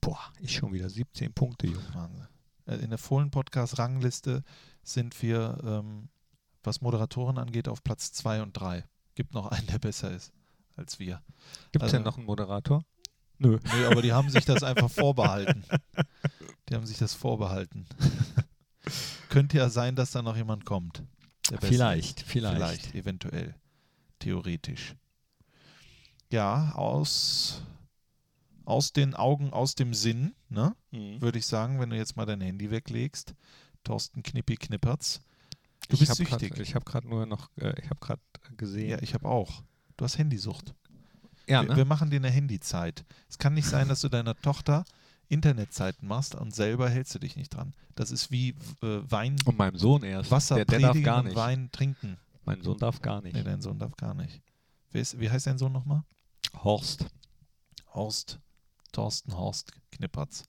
Boah, ich schon wieder 17 Punkte, Junge. Wahnsinn. Äh, In der Fohlen-Podcast-Rangliste sind wir, ähm, was Moderatoren angeht, auf Platz 2 und 3. Gibt noch einen, der besser ist als wir. Gibt es Also- denn noch einen Moderator? Nö. Nö, aber die haben sich das einfach vorbehalten. Die haben sich das vorbehalten. Könnte ja sein, dass da noch jemand kommt. Vielleicht, vielleicht. Vielleicht, eventuell. Theoretisch. Ja, aus, aus den Augen, aus dem Sinn, ne? Mhm. Würde ich sagen, wenn du jetzt mal dein Handy weglegst. Thorsten Knippi Knippertz. Du Ich bist süchtig. Grad, ich habe gerade nur noch, äh, ich habe gerade gesehen. ja, ich habe auch. Du hast Handysucht. Ja, wir, ne? wir machen dir eine Handyzeit. Es kann nicht sein, dass du deiner Tochter Internetzeiten machst und selber hältst du dich nicht dran. Das ist wie äh, Wein, Und meinem Sohn erst. Wasser der, der darf gar und nicht. Wein trinken. Mein Sohn darf gar nicht. Nee, dein Sohn darf gar nicht. Ist, wie heißt dein Sohn nochmal? Horst. Horst, Thorsten Horst Knippertz.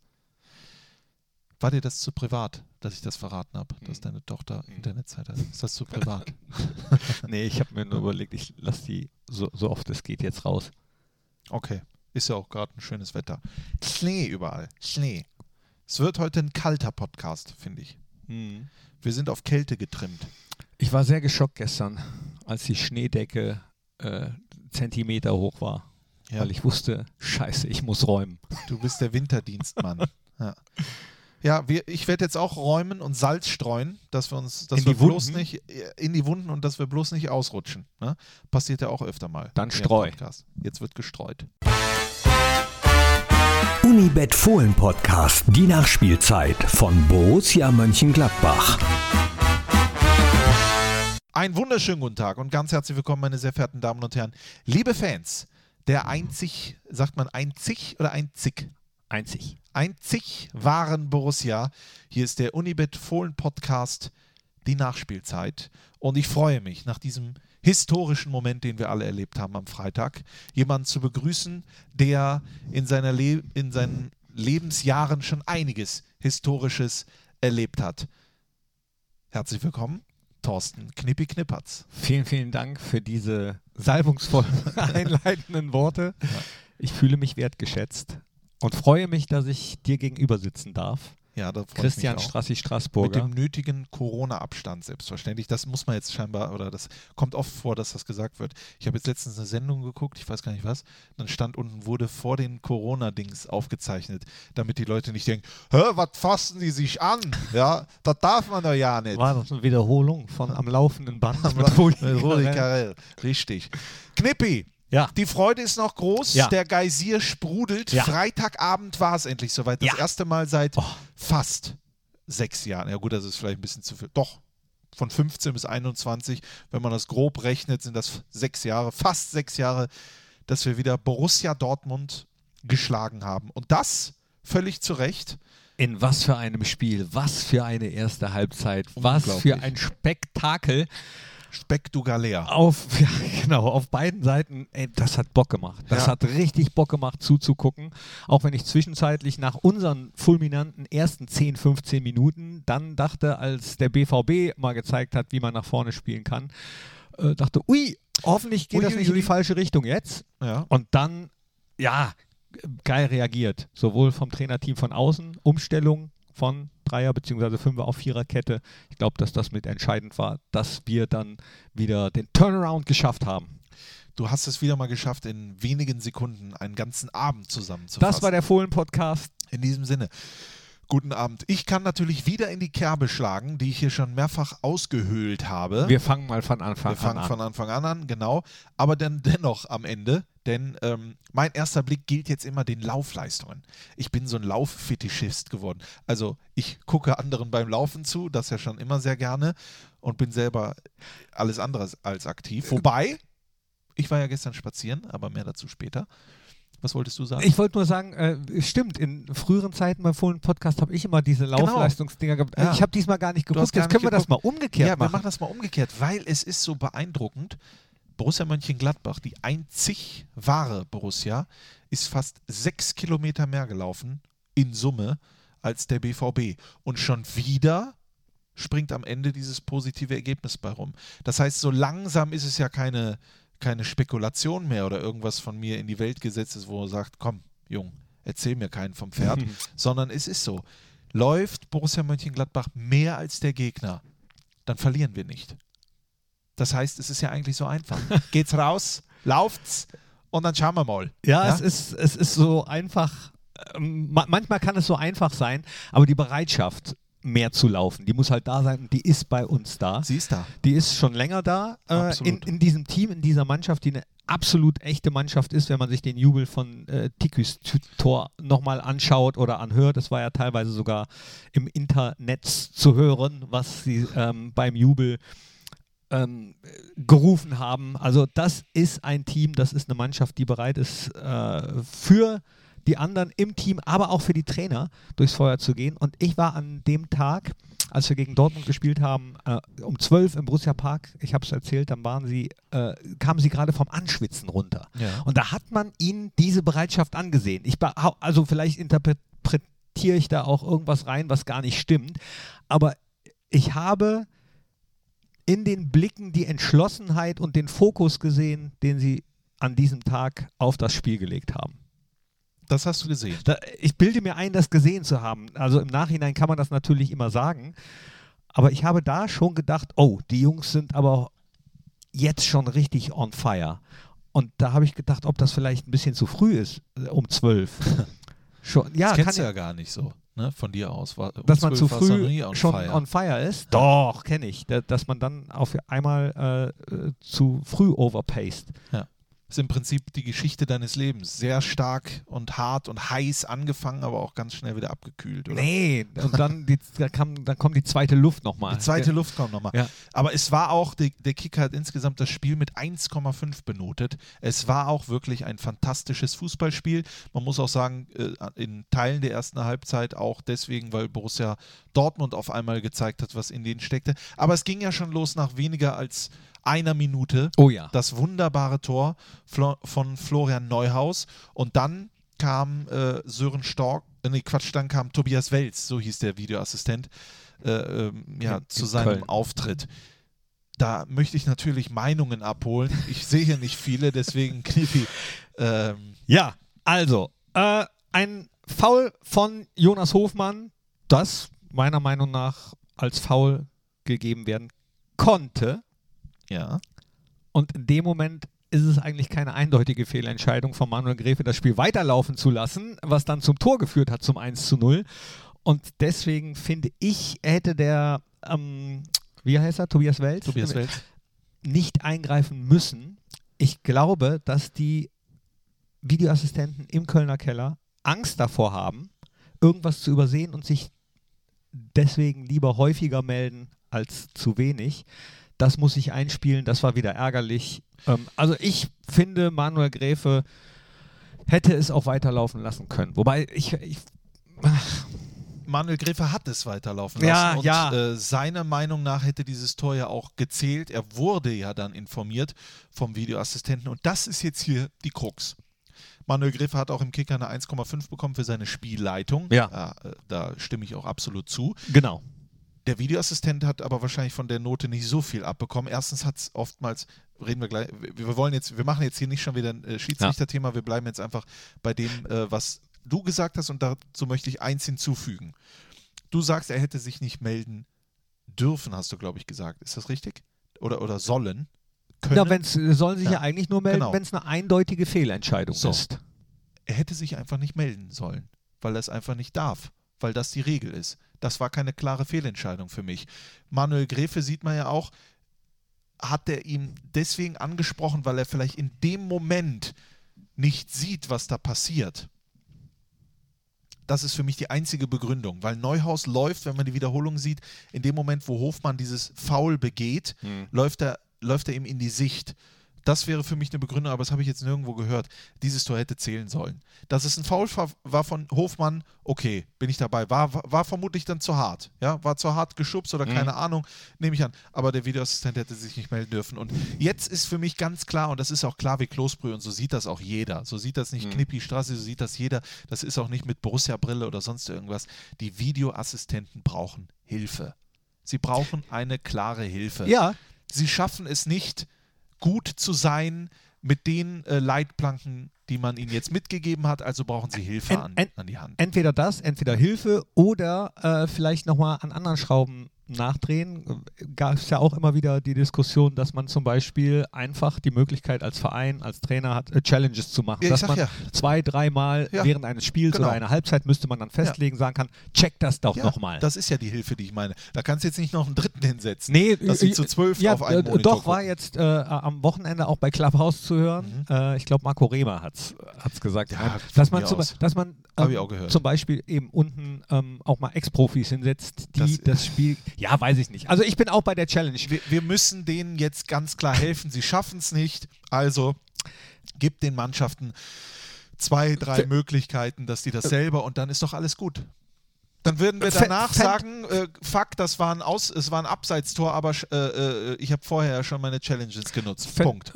War dir das zu privat, dass ich das verraten habe, dass Mhm. deine Tochter Mhm. Internetzeit hat? Ist das zu privat? nee, ich habe mir nur überlegt, ich lasse die so, so oft es geht jetzt raus. Okay. Ist ja auch gerade ein schönes Wetter. Schnee überall. Schnee. Es wird heute ein kalter Podcast, finde ich. Wir sind auf Kälte getrimmt. Ich war sehr geschockt gestern, als die Schneedecke äh, Zentimeter hoch war. Ja, Weil ich wusste, scheiße, ich muss räumen. du bist der Winterdienstmann. ja, ja wir, ich werde jetzt auch räumen und Salz streuen, dass wir uns, dass In wir die bloß Wunden? nicht äh, in die Wunden und dass wir bloß nicht ausrutschen. Ne? Passiert ja auch öfter mal. Dann streu. Jetzt wird gestreut. Unibet Fohlen Podcast, die Nachspielzeit von Borussia Mönchengladbach. Einen wunderschönen guten Tag und ganz herzlich willkommen, meine sehr verehrten Damen und Herren. Liebe Fans, der einzig, sagt man einzig oder einzig? Einzig. einzig wahren Borussia. Hier ist der Unibet Fohlen Podcast, die Nachspielzeit. Und ich freue mich, nach diesem historischen Moment, den wir alle erlebt haben am Freitag, jemanden zu begrüßen, der in, seiner Le in seinen Lebensjahren schon einiges Historisches erlebt hat. Herzlich willkommen, Thorsten Knippi Knippertz. Vielen, vielen Dank für diese salbungsvollen einleitenden Worte. Ich fühle mich wertgeschätzt und freue mich, dass ich dir gegenüber sitzen darf. Ja, da Christian. Strassi Mit Straßburger. dem nötigen Corona-Abstand, selbstverständlich. Das muss man jetzt scheinbar, oder das kommt oft vor, dass das gesagt wird. Ich habe jetzt letztens eine Sendung geguckt, ich weiß gar nicht was, dann stand unten, wurde vor den Corona-Dings aufgezeichnet, damit die Leute nicht denken, hä, was fassen die sich an? Ja, das darf man doch ja nicht. War das eine Wiederholung von am laufenden Band Mit mit Rudi? Carrell. Richtig. Knippi, Ja, die Freude ist noch groß, Ja. der Geysir sprudelt. Ja. Freitagabend war es endlich soweit. Das erste Mal seit Oh. fast sechs Jahren. Ja gut, das ist vielleicht ein bisschen zu viel. Doch, von 15 bis 21, wenn man das grob rechnet, sind das sechs Jahre, fast sechs Jahre, dass wir wieder Borussia Dortmund geschlagen haben. Und das völlig zu Recht. in was für einem Spiel, was für eine erste Halbzeit, was für ein Spektakel Spektakulär. auf, ja, genau, auf beiden Seiten. Ey, das hat Bock gemacht. Das Ja. hat richtig Bock gemacht zuzugucken. Auch wenn ich zwischenzeitlich nach unseren fulminanten ersten 10, 15 Minuten dann dachte, als der BVB mal gezeigt hat, wie man nach vorne spielen kann, äh, dachte, ui, hoffentlich geht Ui, das nicht in die falsche Richtung jetzt. Ja. Und dann, ja, geil reagiert. Sowohl vom Trainerteam von außen, Umstellung von Dreier- bzw. Fünfer auf Viererkette. Ich glaube, dass das mit entscheidend war, dass wir dann wieder den Turnaround geschafft haben. Du hast es wieder mal geschafft, in wenigen Sekunden einen ganzen Abend zusammenzufassen. Das war der Fohlen-Podcast. In diesem Sinne, guten Abend. Ich kann natürlich wieder in die Kerbe schlagen, die ich hier schon mehrfach ausgehöhlt habe. Wir fangen mal von Anfang Wir fangen an von Anfang an an, genau. Aber dann dennoch am Ende, denn ähm, mein erster Blick gilt jetzt immer den Laufleistungen. Ich bin so ein Lauffetischist geworden. Also ich gucke anderen beim Laufen zu, das ja schon immer sehr gerne und bin selber alles andere als aktiv. Wobei, ich war ja gestern spazieren, aber mehr dazu später. Was wolltest du sagen? Ich wollte nur sagen, äh, stimmt, in früheren Zeiten beim Fohlen-Podcast habe ich immer diese Laufleistungsdinger gehabt. Genau. Ja. Ich habe diesmal gar nicht geguckt. Jetzt können wir das mal umgekehrt ja, wir machen. machen das mal umgekehrt, weil es ist so beeindruckend. Borussia Mönchengladbach, die einzig wahre Borussia, ist fast sechs Kilometer mehr gelaufen in Summe als der BVB. Und schon wieder springt am Ende dieses positive Ergebnis bei rum. Das heißt, so langsam ist es ja keine, keine Spekulation mehr oder irgendwas von mir in die Welt gesetzt ist, wo er sagt, komm, Jung, erzähl mir keinen vom Pferd, sondern es ist so. Läuft Borussia Mönchengladbach mehr als der Gegner, dann verlieren wir nicht. Das heißt, es ist ja eigentlich so einfach. Geht's raus, lauft's und dann schauen wir mal. Ja, Es, ist, es ist so einfach. ähm, ma- manchmal kann es so einfach sein, aber die Bereitschaft, mehr zu laufen, die muss halt da sein und die ist bei uns da. Sie ist da. Die ist schon länger da äh, in, in diesem Team, in dieser Mannschaft, die eine absolut echte Mannschaft ist, wenn man sich den Jubel von äh, Tiküs Tor nochmal anschaut oder anhört. Das war ja teilweise sogar im Internet zu hören, was sie ähm, beim Jubel ähm, gerufen haben. Also das ist ein Team, das ist eine Mannschaft, die bereit ist äh, für die anderen im Team, aber auch für die Trainer durchs Feuer zu gehen. Und ich war an dem Tag, als wir gegen Dortmund gespielt haben, äh, um 12 im Borussia Park, ich habe es erzählt, dann waren sie, äh, kamen sie gerade vom Anschwitzen runter. Ja. Und da hat man ihnen diese Bereitschaft angesehen. Ich also vielleicht interpretiere ich da auch irgendwas rein, was gar nicht stimmt, aber ich habe in den Blicken die Entschlossenheit und den Fokus gesehen, den sie an diesem Tag auf das Spiel gelegt haben. Das hast du gesehen. Da, ich bilde mir ein, das gesehen zu haben. Also im Nachhinein kann man das natürlich immer sagen. Aber ich habe da schon gedacht, oh, die Jungs sind aber jetzt schon richtig on fire. Und da habe ich gedacht, ob das vielleicht ein bisschen zu früh ist, äh, um zwölf. schon, ja, das kann kennst du ja, ja gar nicht so, ne? Von dir aus. War, um dass man zu 12 warst du noch früh on schon fire. on fire ist. Doch, kenne ich. Da, dass man dann auf einmal äh, äh, zu früh overpaced. Ist im Prinzip die Geschichte deines Lebens. Sehr stark und hart und heiß angefangen, aber auch ganz schnell wieder abgekühlt, oder? Nee, und dann, die, da kam, dann kommt die zweite Luft nochmal. Die zweite Luft kommt nochmal. Ja. Aber es war auch, der, der Kicker hat insgesamt das Spiel mit 1,5 benotet. Es war auch wirklich ein fantastisches Fußballspiel. Man muss auch sagen, äh, in Teilen der ersten Halbzeit auch deswegen, weil Borussia Dortmund auf einmal gezeigt hat, was in denen steckte. Aber es ging ja schon los nach weniger als einer Minute. Oh ja. Das wunderbare Tor von Florian Neuhaus. Und dann kam äh, Sören Stork, äh, nee, Quatsch, dann kam Tobias Welz, so hieß der Videoassistent, äh, ähm, ja, In- zu in seinem Köln. Auftritt. Da möchte ich natürlich Meinungen abholen. Ich sehe hier nicht viele, deswegen Knippi. Ähm, Ja, also, äh, ein Foul von Jonas Hofmann, das meiner Meinung nach als Foul gegeben werden konnte. Ja. Und in dem Moment ist es eigentlich keine eindeutige Fehlentscheidung von Manuel Gräfe, das Spiel weiterlaufen zu lassen, was dann zum Tor geführt hat, zum 1 zu 0. Und deswegen finde ich, hätte der, ähm, wie heißt er, Tobias Welt? Tobias Welz. nicht eingreifen müssen. Ich glaube, dass die Videoassistenten im Kölner Keller Angst davor haben, irgendwas zu übersehen und sich deswegen lieber häufiger melden als zu wenig. Das muss ich einspielen, das war wieder ärgerlich. Ähm, also ich finde, Manuel Gräfe hätte es auch weiterlaufen lassen können. Wobei ich, ich Manuel Gräfe hat es weiterlaufen Ja, lassen und ja. Äh, seiner Meinung nach hätte dieses Tor ja auch gezählt. Er wurde ja dann informiert vom Videoassistenten und das ist jetzt hier die Krux. Manuel Gräfe hat auch im Kicker eine 1,5 bekommen für seine Spielleitung. Ja. äh, da stimme ich auch absolut zu. genau. Der Videoassistent hat aber wahrscheinlich von der Note nicht so viel abbekommen. Erstens hat es oftmals, reden wir gleich, wir wollen jetzt, wir machen jetzt hier nicht schon wieder ein äh, Schiedsrichterthema, wir bleiben jetzt einfach bei dem, äh, was du gesagt hast und dazu möchte ich eins hinzufügen. Du sagst, er hätte sich nicht melden dürfen, hast du, glaube ich, gesagt. Ist das richtig? Oder, oder sollen? Können? Ja, wenn's, sollen sich ja. Ja, eigentlich nur melden, genau. wenn es eine eindeutige Fehlentscheidung So. ist. er hätte sich einfach nicht melden sollen, weil er es einfach nicht darf, weil das die Regel ist. Das war keine klare Fehlentscheidung für mich. Manuel Gräfe sieht man ja auch, hat er ihn deswegen angesprochen, weil er vielleicht in dem Moment nicht sieht, was da passiert. Das ist für mich die einzige Begründung, weil Neuhaus läuft, wenn man die Wiederholung sieht, in dem Moment, wo Hofmann dieses Foul begeht, läuft er, läuft er ihm in die Sicht. Das wäre für mich eine Begründung, aber das habe ich jetzt nirgendwo gehört. Dieses Tor hätte zählen sollen. Dass es ein Foul war- von Hofmann, okay, bin ich dabei. War, war, vermutlich dann zu hart. Ja, war zu hart geschubst oder keine Ahnung, nehme ich an. Aber der Videoassistent hätte sich nicht melden dürfen. Und jetzt ist für mich ganz klar, und das ist auch klar wie Kloßbrühe, und so sieht das auch jeder. So sieht das nicht Knippi Straße, so sieht das jeder. Das ist auch nicht mit Borussia-Brille oder sonst irgendwas. Die Videoassistenten brauchen Hilfe. Sie brauchen eine klare Hilfe. Ja, Sie schaffen es nicht, gut zu sein, mit den äh, Leitplanken, die man ihnen jetzt mitgegeben hat, also brauchen sie Hilfe an, an die Hand. Entweder das, entweder Hilfe oder äh, vielleicht nochmal an anderen Schrauben nachdrehen. Gab es ja auch immer wieder die Diskussion, dass man zum Beispiel einfach die Möglichkeit als Verein, als Trainer hat, äh, Challenges zu machen. Ja, dass man ja. zwei, dreimal Ja, während eines Spiels genau. oder einer Halbzeit müsste man dann festlegen, sagen kann, check das doch Ja, nochmal. Das ist ja die Hilfe, die ich meine. Da kannst du jetzt nicht noch einen Dritten hinsetzen. Nee, dass sie äh, zu zwölf ja, auf einen äh, Monitor Doch, war jetzt äh, am Wochenende auch bei Clubhouse zu hören. Äh, ich glaube, Marco Rehmer hat es gesagt. Mhm. Dass man, zum, dass man ähm, zum Beispiel eben unten ähm, auch mal Ex-Profis hinsetzt, die Das- das, Spiel. Ja, weiß ich nicht. Also ich bin auch bei der Challenge. wir, wir müssen denen jetzt ganz klar helfen. Sie schaffen es nicht. Also gibt den Mannschaften zwei, drei Möglichkeiten, dass die das selber und dann ist doch alles gut. Dann würden wir Fe- danach sagen, äh, fuck, das war ein, Aus, es war ein Abseitstor, aber äh, äh, ich habe vorher schon meine Challenges genutzt. Fänd- Punkt.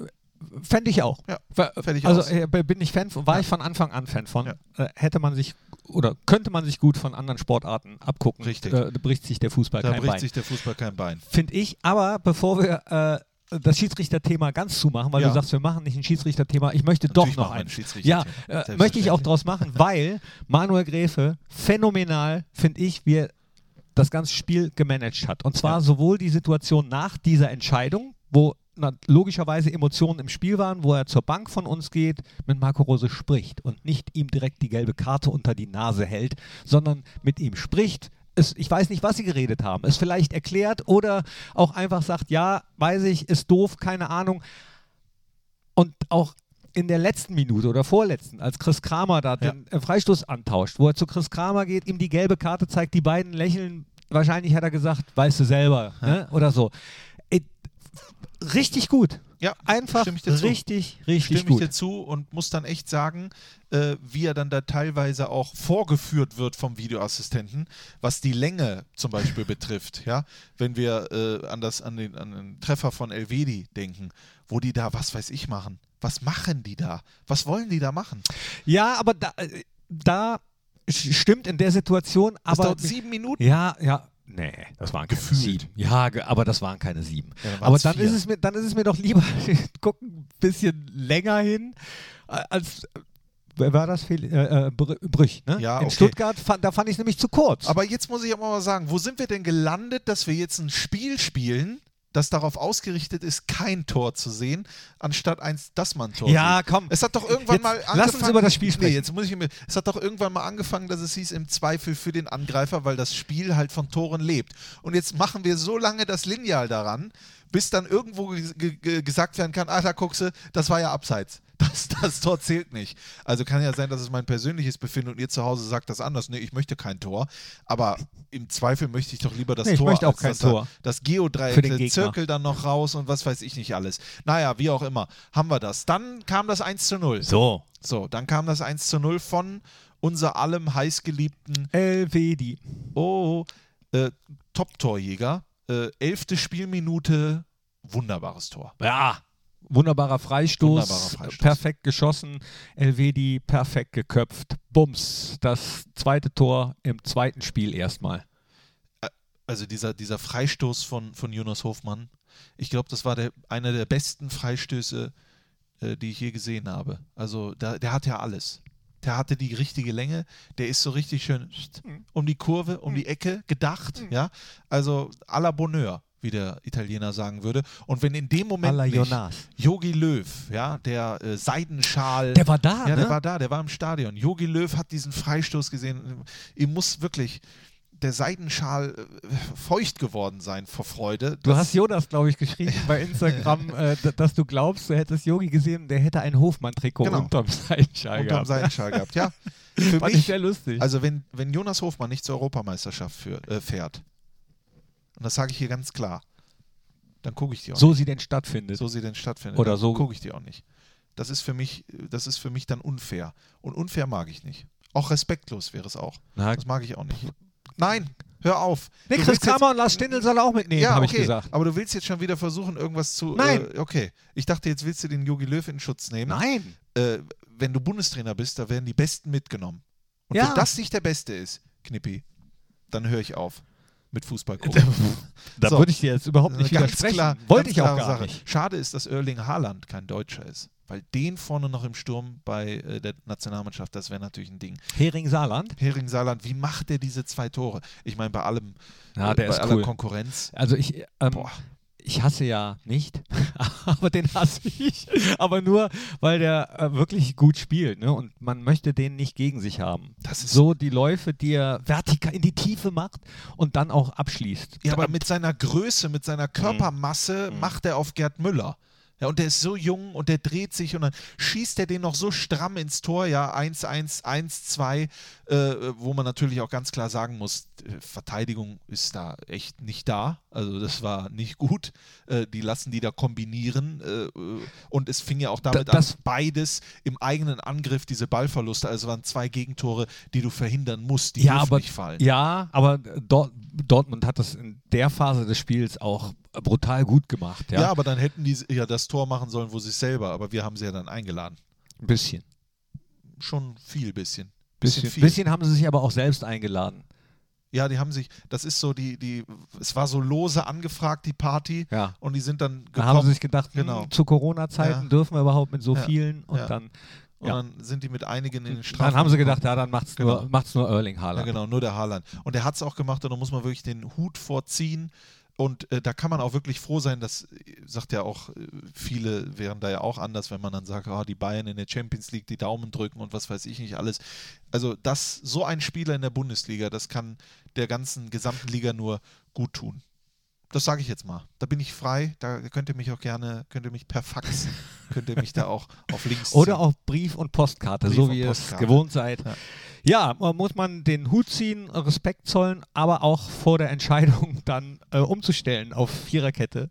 Fände ich auch. Ja, fänd ich also aus. äh, bin ich Fan, von- war Ja. ich von Anfang an Fan von. Ja. Äh, hätte man sich oder könnte man sich gut von anderen Sportarten abgucken. Richtig. Äh, da bricht sich der Fußball Da kein bricht Bein. sich der Fußball kein Bein. Finde ich. Aber bevor wir äh, das Schiedsrichterthema ganz zumachen, weil Ja. du sagst, wir machen nicht ein Schiedsrichterthema, ich möchte doch Natürlich noch machen wir ein. Schiedsrichterthema. Ja, äh, möchte ich auch draus machen, weil Manuel Gräfe phänomenal, finde ich, wie er das ganze Spiel gemanagt hat. Und zwar Ja. sowohl die Situation nach dieser Entscheidung, wo na, logischerweise Emotionen im Spiel waren, wo er zur Bank von uns geht, mit Marco Rose spricht und nicht ihm direkt die gelbe Karte unter die Nase hält, sondern mit ihm spricht. Es, ich weiß nicht, was sie geredet haben. Es vielleicht erklärt oder auch einfach sagt, ja, weiß ich, ist doof, keine Ahnung. Und auch in der letzten Minute oder vorletzten, als Chris Kramer da Ja. den äh, Freistoß antauscht, wo er zu Chris Kramer geht, ihm die gelbe Karte zeigt, die beiden lächeln, wahrscheinlich hat er gesagt, weißt du selber, ne? oder so. Richtig gut. Ja, Einfach stimme ich dir zu. richtig, richtig Stimme ich dir gut. zu und muss dann echt sagen, äh, wie er dann da teilweise auch vorgeführt wird vom Videoassistenten, was die Länge zum Beispiel betrifft. Ja, wenn wir äh, an, das, an, den, an den Treffer von Elvedi denken, wo die da, was weiß ich, machen. Was machen die da? Was wollen die da machen? Ja, aber da, äh, da stimmt in der Situation, Das aber dauert sieben Minuten. Ja, ja. Nee, das waren keine Gefühlt. sieben. Ja, aber das waren keine sieben. Ja, aber dann vier. ist, es mir, dann ist es mir doch lieber, guck ein bisschen länger hin, äh, als. Wer war das? Fel- Äh, äh, Br- Brüch, ne? Ja, In okay. Stuttgart, fand, da fand ich es nämlich zu kurz. Aber jetzt muss ich auch mal sagen, wo sind wir denn gelandet, dass wir jetzt ein Spiel spielen, das darauf ausgerichtet ist, kein Tor zu sehen, anstatt eins, dass man Tor Ja, sieht. komm. Es hat doch irgendwann Jetzt mal lass angefangen. uns über das Spiel sprechen. Nee, jetzt muss ich mir. Es hat doch irgendwann mal angefangen, dass es hieß, im Zweifel für den Angreifer, weil das Spiel halt von Toren lebt. Und jetzt machen wir so lange das Lineal daran, bis dann irgendwo ge ge ge gesagt werden kann, ah, da guckst du, das war ja abseits. Das, das Tor zählt nicht. Also kann ja sein, dass es mein persönliches Befinden und ihr zu Hause sagt das anders. Nee, ich möchte kein Tor. Aber im Zweifel möchte ich doch lieber das Nee, ich Tor. möchte auch kein dass da Tor. Das Geodreieck, den der. Zirkel dann noch raus und was weiß ich nicht alles. Naja, wie auch immer, haben wir das. Dann kam das 1 zu 0. so. So, dann kam das 1 zu 0 von unser allem heißgeliebten Elvedi. oh, äh, Top-Torjäger. Äh, elfte Spielminute, wunderbares Tor. Ja. Wunderbarer Freistoß, Wunderbarer Freistoß. perfekt geschossen, Elvedi perfekt geköpft, Bums, das zweite Tor im zweiten Spiel erstmal. Also dieser, dieser Freistoß von, von Jonas Hofmann, ich glaube, das war der, einer der besten Freistöße, äh, die ich je gesehen habe. Also da, der hat ja alles. Der hatte die richtige Länge, der ist so richtig schön um die Kurve, um die Ecke gedacht, ja. Also à la Bonheur, wie der Italiener sagen würde. Und wenn in dem Moment Alla Jonas. Yogi Löw, ja, der äh, Seidenschal. Der war da, ja, ne? der war da, der war im Stadion. Yogi Löw hat diesen Freistoß gesehen. Ihm muss wirklich der Seidenschal äh, feucht geworden sein vor Freude. Du hast Jonas, glaube ich, geschrieben bei Instagram, äh, dass du glaubst, du hättest Yogi gesehen, der hätte ein Hofmann-Trikot Genau. unterm Seitenschal unterm gehabt. Seidenschal gehabt. Ja, für Fand ich mich, sehr lustig. also wenn, wenn Jonas Hofmann nicht zur Europameisterschaft führt, äh, fährt, und das sage ich hier ganz klar, dann gucke ich die auch so sie denn stattfindet. nicht. So sie denn stattfindet. Oder dann so- gucke ich die auch nicht. Das ist für mich, das ist für mich dann unfair. Und unfair mag ich nicht. Auch respektlos wäre es auch. Na, Das mag ich auch nicht. Nein, hör auf. nee, Chris Kramer und Lars Stindl soll auch mitnehmen, ja, habe okay, ich gesagt. aber du willst jetzt schon wieder versuchen, irgendwas zu. Nein. Äh, okay. Ich dachte, jetzt willst du den Yogi Löw in Schutz nehmen. Nein. Äh, wenn du Bundestrainer bist, da werden die Besten mitgenommen. Und Ja. wenn das nicht der Beste ist, Knippi, dann höre ich auf mit Fußball gucken. Da So. würde ich dir jetzt überhaupt nicht Ganz widersprechen. klar, Wollte ich auch gar Sache. nicht. Schade ist, dass Erling Haaland kein Deutscher ist. Weil den vorne noch im Sturm bei äh, der Nationalmannschaft, das wäre natürlich ein Ding. Hering Saarland. Hering Saarland, wie macht der diese zwei Tore? Ich meine, bei allem, Ja, äh, der bei ist aller cool. Konkurrenz. Also ich, ähm, Boah. Ich hasse ja nicht, aber den hasse ich. Aber nur, weil der äh, wirklich gut spielt. Ne? Und man möchte den nicht gegen sich haben. Das ist- so die Läufe, die er vertikal in die Tiefe macht und dann auch abschließt. Ja, aber mit seiner Größe, mit seiner Körpermasse Mhm. macht er auf Gerd Müller. Ja, und der ist so jung und der dreht sich und dann schießt er den noch so stramm ins Tor, ja, 1-1, 1-2, äh, wo man natürlich auch ganz klar sagen muss, Verteidigung ist da echt nicht da. Also das war nicht gut. Äh, die lassen die da kombinieren äh, und es fing ja auch damit das- an, beides im eigenen Angriff, diese Ballverluste, also es waren zwei Gegentore, die du verhindern musst, die ja, aber, nicht fallen. ja, aber Dort, Dortmund hat das in der Phase des Spiels auch brutal gut gemacht. Ja, Ja. aber dann hätten die ja das Tor machen sollen, wo sie es selber, aber wir haben sie ja dann eingeladen. ein bisschen. Schon viel bisschen. Bisschen, viel. bisschen haben sie sich aber auch selbst eingeladen. Ja, die haben sich, das ist so die, die, es war so lose angefragt, die Party, Ja. und die sind dann Da haben sie gekommen sich gedacht, hm, Genau. zu Corona-Zeiten Ja. dürfen wir überhaupt mit so Ja. vielen und Ja. dann, und ja. dann sind die mit einigen in den Strafen. dann haben sie gekommen. gedacht, ja, dann macht's Genau. nur, macht's nur Erling Ja, Haaland. genau, nur der Haaland. Und der hat es auch gemacht und da muss man wirklich den Hut vorziehen. Und äh, da kann man auch wirklich froh sein, das äh, sagt ja auch, äh, viele wären da ja auch anders, wenn man dann sagt, ah, die Bayern in der Champions League die Daumen drücken und was weiß ich nicht alles. Also das, so ein Spieler in der Bundesliga, das kann der ganzen gesamten Liga nur gut tun. Das sage ich jetzt mal. Da bin ich frei, da könnt ihr mich auch gerne, könnt ihr mich per Fax, könnt ihr mich da auch auf links Oder ziehen. auch Brief und Postkarte, Brief so wie ihr es gewohnt seid. Ja. Ja, man muss man den Hut ziehen, Respekt zollen, aber auch vor der Entscheidung dann äh, umzustellen auf Viererkette.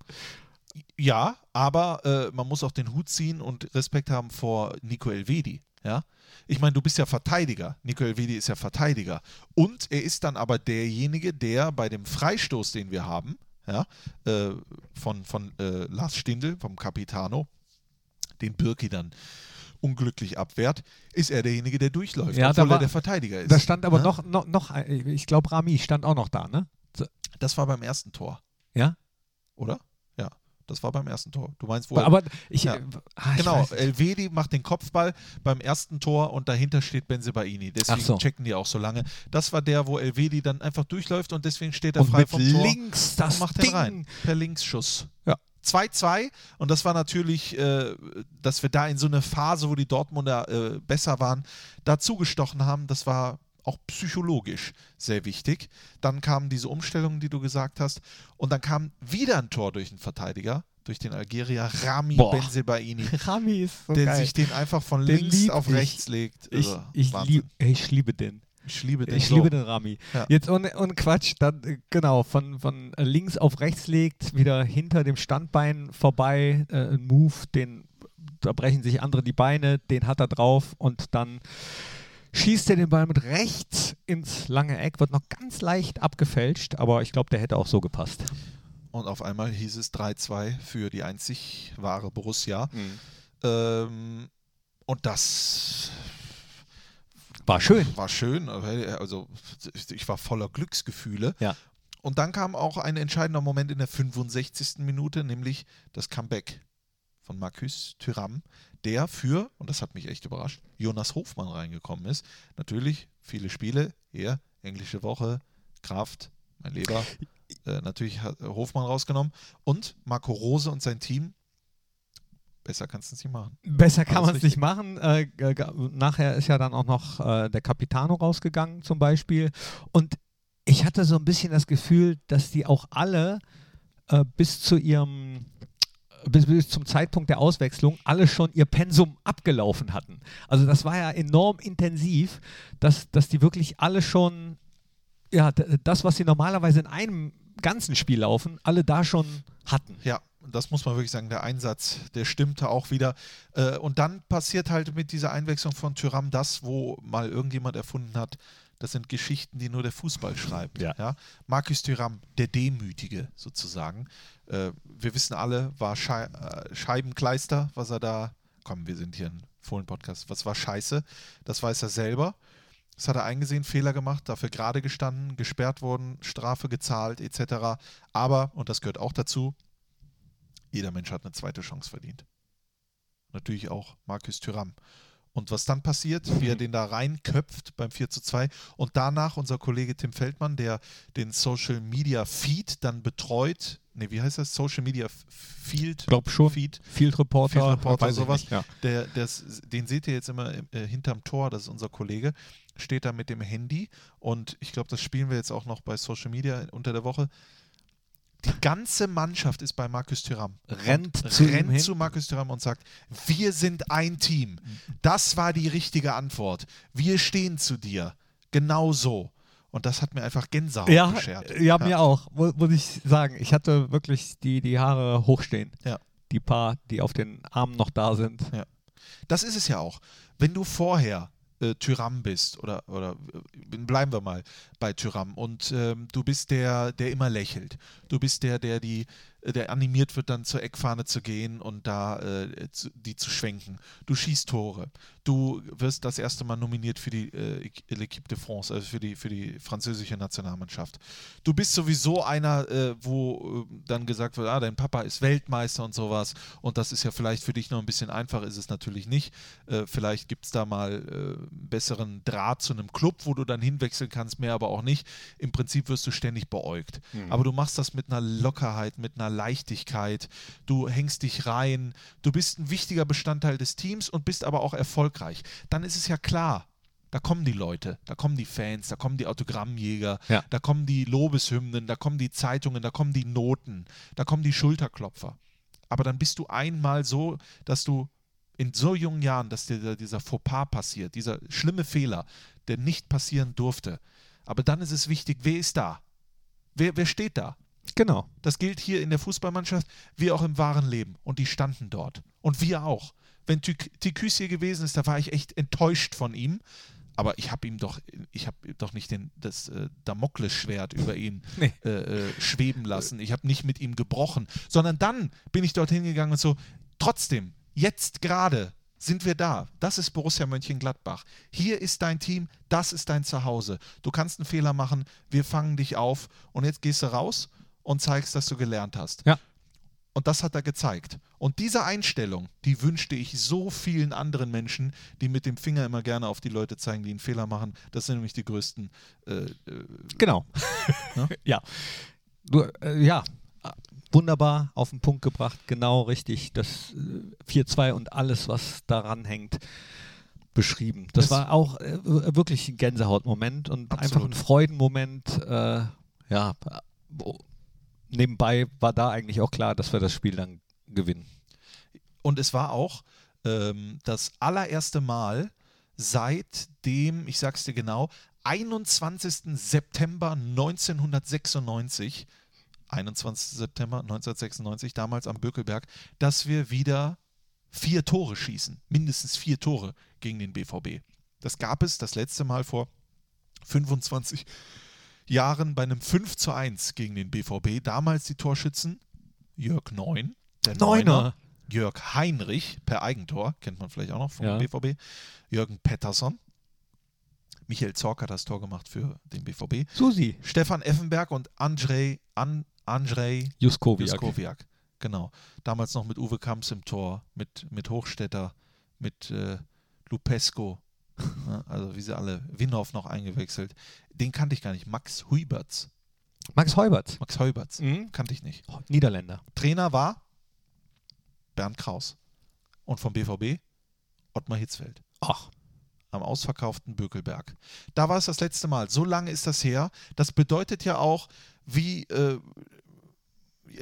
Ja, aber äh, man muss auch den Hut ziehen und Respekt haben vor Nico Elvedi. Ja? Ich meine, du bist ja Verteidiger. Nico Elvedi ist ja Verteidiger. Und er ist dann aber derjenige, der bei dem Freistoß, den wir haben, ja, äh, von, von äh, Lars Stindl, vom Capitano, den Birki dann unglücklich abwehrt, ist er derjenige, der durchläuft, Ja, obwohl war- er der Verteidiger ist. Da stand aber Ja? noch, noch, noch, ein- ich glaube, Rami stand auch noch da, ne? Das war beim ersten Tor, Ja? oder? Ja, das war beim ersten Tor. Du meinst, wo er Aber ich, Ja. äh, ah, ich Genau. Elvedi macht den Kopfball beim ersten Tor und dahinter steht Benzebaini. Deswegen so. checken die auch so lange. Das war der, wo Elvedi dann einfach durchläuft und deswegen steht er und frei vom Tor links das und macht Ding. den rein. Per Linksschuss. Ja. 2-2 und das war natürlich, äh, dass wir da in so eine Phase, wo die Dortmunder äh, besser waren, dazu gestochen haben. Das war auch psychologisch sehr wichtig. Dann kamen diese Umstellungen, die du gesagt hast und dann kam wieder ein Tor durch den Verteidiger, durch den Algerier Rami Boah. Benzebaini Rami ist so der geil. sich den einfach von Den links auf ich. rechts legt. ich, Also, ich, lieb, ich liebe den. Ich liebe den. Ich so. liebe den Rami. Ja. Jetzt ohne, ohne Quatsch, dann äh, genau, von, von äh, links auf rechts legt, wieder hinter dem Standbein vorbei, äh, ein Move, den da brechen sich andere die Beine, den hat er drauf und dann schießt er den Ball mit rechts ins lange Eck, wird noch ganz leicht abgefälscht, aber ich glaube, der hätte auch so gepasst. Und auf einmal hieß es 3-2 für die einzig wahre Borussia. Mhm. Ähm, und das War schön. war schön. Also ich war voller Glücksgefühle. Ja. Und dann kam auch ein entscheidender Moment in der 65. Minute, nämlich das Comeback von Marcus Thuram, der für, und das hat mich echt überrascht, Jonas Hofmann reingekommen ist. Natürlich viele Spiele, hier, englische Woche, Kraft, mein Leber. Äh, natürlich hat Hofmann rausgenommen. Und Marco Rose und sein Team, besser kannst du es nicht machen. Besser kann man es nicht machen. Äh, nachher ist ja dann auch noch äh, der Capitano rausgegangen zum Beispiel. Und ich hatte so ein bisschen das Gefühl, dass die auch alle äh, bis zu ihrem bis, bis zum Zeitpunkt der Auswechslung alle schon ihr Pensum abgelaufen hatten. Also das war ja enorm intensiv, dass, dass die wirklich alle schon ja, das, was sie normalerweise in einem ganzen Spiel laufen, alle da schon hatten. Ja, das muss man wirklich sagen. Der Einsatz, der stimmte auch wieder. Äh, Und dann passiert halt mit dieser Einwechslung von Tyram das, wo mal irgendjemand erfunden hat, das sind Geschichten, die nur der Fußball schreibt. Ja. Markus Thuram, der Demütige sozusagen. Äh, wir wissen alle, war Schei äh, Scheibenkleister, was er da. Komm, wir sind hier ein Fohlen-Podcast. Was war scheiße? Das weiß er selber. Das hat er eingesehen, Fehler gemacht, dafür gerade gestanden, gesperrt worden, Strafe gezahlt, etc. Aber, und das gehört auch dazu, jeder Mensch hat eine zweite Chance verdient. natürlich auch Markus Thüram. Und was dann passiert, wie er den da reinköpft beim 4 zu 2 und danach unser Kollege Tim Feldmann, der den Social Media Feed dann betreut, ne, wie heißt das? Social Media Field Glaub schon. Feed, Field Reporter, Field Reporter, sowas. nicht, Ja. der, das, den seht ihr jetzt immer äh, hinterm Tor, das ist unser Kollege, steht da mit dem Handy und ich glaube, das spielen wir jetzt auch noch bei Social Media unter der Woche. Die ganze Mannschaft ist bei Markus Thuram. Rennt zu rennt zu Markus Thuram und sagt, wir sind ein Team. Das war die richtige Antwort. Wir stehen zu dir. Genau so. Und das hat mir einfach Gänsehaut Ja, beschert. ja, mir auch, mu- muss ich sagen. Ich hatte wirklich die, die Haare hochstehen. Ja. Die paar, die auf den Armen noch da sind. Das ist es ja auch. Wenn du vorher äh, Tyram bist, oder, oder äh, bleiben wir mal bei Tyram, und ähm, du bist der, der immer lächelt. Du bist der, der die, äh, der animiert wird, dann zur Eckfahne zu gehen und da äh, zu, die zu schwenken. Du schießt Tore. Du wirst das erste Mal nominiert für die äh, L'Equipe de France, also für die, für die französische Nationalmannschaft. Du bist sowieso einer, äh, wo äh, dann gesagt wird, ah, dein Papa ist Weltmeister und sowas. Und das ist ja vielleicht für dich noch ein bisschen einfacher, ist es natürlich nicht. Äh, vielleicht gibt es da mal äh, einen besseren Draht zu einem Club, wo du dann hinwechseln kannst, mehr aber auch nicht. Im Prinzip wirst du ständig beäugt. Aber du machst das mit einer Lockerheit, mit einer Leichtigkeit. Du hängst dich rein. Du bist ein wichtiger Bestandteil des Teams und bist aber auch erfolgreich. Dann ist es ja klar, da kommen die Leute, da kommen die Fans, da kommen die Autogrammjäger, Ja. da kommen die Lobeshymnen, da kommen die Zeitungen, da kommen die Noten, da kommen die Schulterklopfer. Aber dann bist du einmal so, dass du in so jungen Jahren, dass dir dieser Fauxpas passiert, dieser schlimme Fehler, der nicht passieren durfte. Aber dann ist es wichtig, wer ist da? Wer, wer steht da? Genau. Das gilt hier in der Fußballmannschaft wie auch im wahren Leben. Und die standen dort. Und wir auch. Wenn Tikus hier gewesen ist, da war ich echt enttäuscht von ihm. Aber ich habe ihm doch, ich habe doch nicht den, das äh, Damoklesschwert über ihn Nee. äh, äh, schweben lassen. Ich habe nicht mit ihm gebrochen, sondern dann bin ich dorthin gegangen und so, trotzdem, jetzt gerade sind wir da. Das ist Borussia Mönchengladbach. Hier ist dein Team, das ist dein Zuhause. Du kannst einen Fehler machen, wir fangen dich auf und jetzt gehst du raus und zeigst, dass du gelernt hast. Ja. Und das hat er gezeigt. Und diese Einstellung, die wünschte ich so vielen anderen Menschen, die mit dem Finger immer gerne auf die Leute zeigen, die einen Fehler machen. Das sind nämlich die größten. Äh, äh, Genau. Ne? ja. Du, äh, ja. Wunderbar auf den Punkt gebracht, genau richtig. Das äh, 4-2 und alles, was daran hängt, beschrieben. Das, Das- war auch äh, wirklich ein Gänsehautmoment und einfach Absolut. ein Freudenmoment. Äh, ja, äh, nebenbei war da eigentlich auch klar, dass wir das Spiel dann gewinnen. Und es war auch ähm, das allererste Mal seit dem, ich sag's dir genau, 21. September 1996, 21. September 1996, damals am Bökelberg, dass wir wieder vier Tore schießen. Mindestens vier Tore gegen den BVB. Das gab es das letzte Mal vor 25 Jahren bei einem 5 zu 1 gegen den BVB. Damals die Torschützen Jörg Neun, der Neuner. Jörg Heinrich per Eigentor, kennt man vielleicht auch noch vom Ja. BVB. Jürgen Pettersson. Michael Zorc hat das Tor gemacht für den BVB. Susi. Stefan Effenberg und Andrzej, An, Andrzej Juskowiak. Juskowiak. Genau. Damals noch mit Uwe Kamps im Tor, mit, mit Hochstetter, mit äh, Lupesco. Ja, also wie sie alle, Winhoff noch eingewechselt. Den kannte ich gar nicht. Max Huiberts. Max Heubert. Max Heuberts. Mhm. Kannte ich nicht. Niederländer. Trainer war Bernd Kraus. Und vom BVB Ottmar Hitzfeld. Ach. Am ausverkauften Bökelberg. Da war es das letzte Mal. So lange ist das her. Das bedeutet ja auch, wie äh,